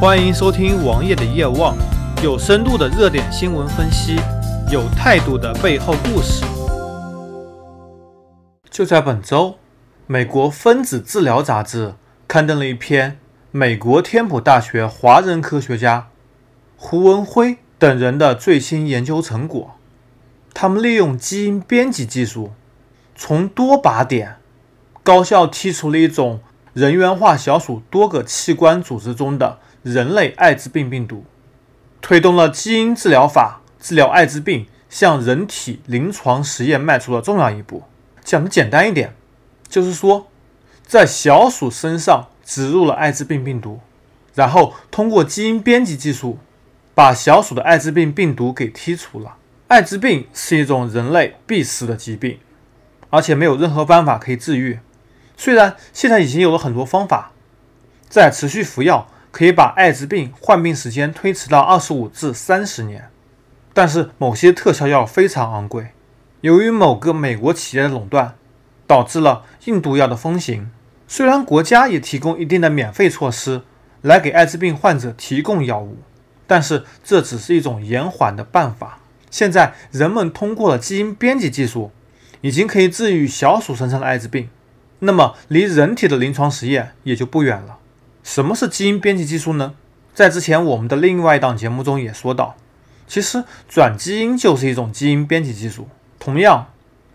欢迎收听王爷的夜望，有深度的热点新闻分析，有态度的背后故事。就在本周，美国分子治疗杂志刊登了一篇美国天普大学华人科学家胡文辉等人的最新研究成果。他们利用基因编辑技术，从多靶点高效剔除了一种人源化小鼠多个器官组织中的人类艾滋病病毒，推动了基因治疗法治疗艾滋病向人体临床实验迈出了重要一步。讲的简单一点，就是说，在小鼠身上植入了艾滋病病毒，然后通过基因编辑技术，把小鼠的艾滋病病毒给剔除了。艾滋病是一种人类必死的疾病，而且没有任何方法可以治愈。虽然现在已经有了很多方法，在持续服药可以把艾滋病患病时间推迟到二十五至三十年，但是某些特效药非常昂贵。由于某个美国企业的垄断，导致了印度药的风行。虽然国家也提供一定的免费措施来给艾滋病患者提供药物，但是这只是一种延缓的办法。现在人们通过了基因编辑技术，已经可以治愈小鼠身上的艾滋病，那么离人体的临床实验也就不远了。什么是基因编辑技术呢？在之前我们的另外一档节目中也说到，其实转基因就是一种基因编辑技术。同样，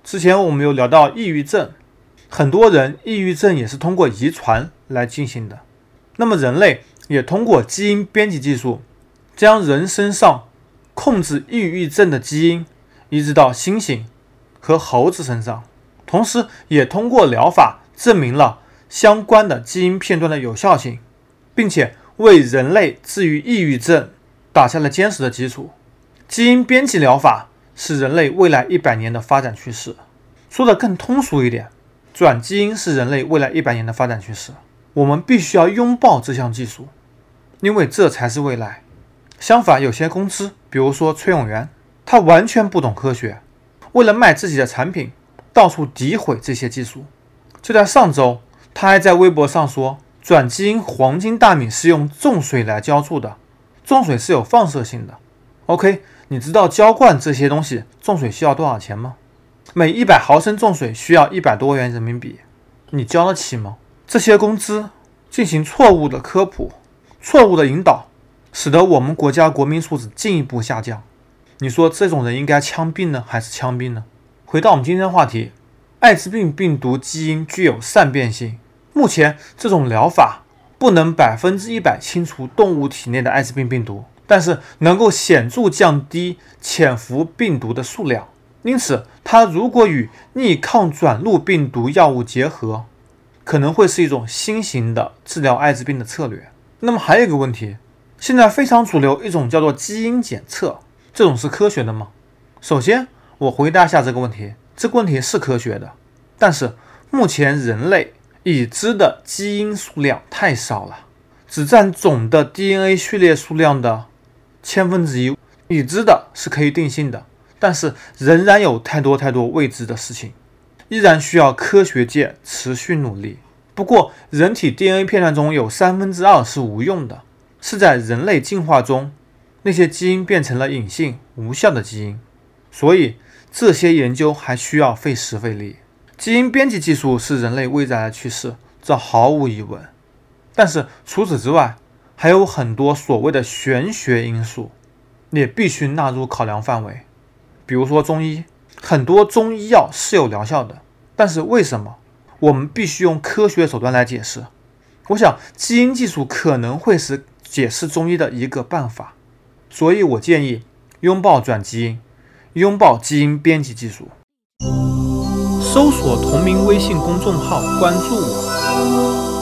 之前我们有聊到抑郁症，很多人抑郁症也是通过遗传来进行的。那么人类也通过基因编辑技术，将人身上控制抑郁症的基因移植到猩猩和猴子身上，同时也通过疗法证明了相关的基因片段的有效性，并且为人类治愈抑郁症打下了坚实的基础。基因编辑疗法是人类未来一百年的发展趋势。说的更通俗一点，转基因是人类未来一百年的发展趋势。我们必须要拥抱这项技术，因为这才是未来。相反，有些公司，比如说崔永元，他完全不懂科学，为了卖自己的产品，到处诋毁这些技术。就在上周，他还在微博上说，转基因黄金大米是用重水来浇筑的，重水是有放射性的。OK，你知道浇灌这些东西重水需要多少钱吗？每一百毫升重水需要一百多元人民币，你交得起吗？这些工资进行错误的科普，错误的引导。使得我们国家国民素质进一步下降。你说这种人应该枪毙呢，还是枪毙呢？回到我们今天的话题，艾滋病病毒基因具有善变性。目前这种疗法不能百分之一百清除动物体内的艾滋病病毒，但是能够显著降低潜伏病毒的数量。因此，它如果与逆抗转录病毒药物结合，可能会是一种新型的治疗艾滋病的策略。那么还有一个问题。现在非常主流一种叫做基因检测，这种是科学的吗？首先，我回答一下这个问题，这个问题是科学的，但是目前人类已知的基因数量太少了，只占总的 DNA 序列数量的千分之一。已知的是可以定性的，但是仍然有太多太多未知的事情，依然需要科学界持续努力。不过，人体 DNA 片段中有三分之二是无用的。是在人类进化中，那些基因变成了隐性无效的基因，所以这些研究还需要费时费力。基因编辑技术是人类未来的趋势，这毫无疑问。但是除此之外，还有很多所谓的玄学因素，也必须纳入考量范围。比如说中医，很多中医药是有疗效的，但是为什么我们必须用科学手段来解释？我想，基因技术可能会是。解释中医的一个办法，所以我建议拥抱转基因，拥抱基因编辑技术。搜索同名微信公众号，关注我。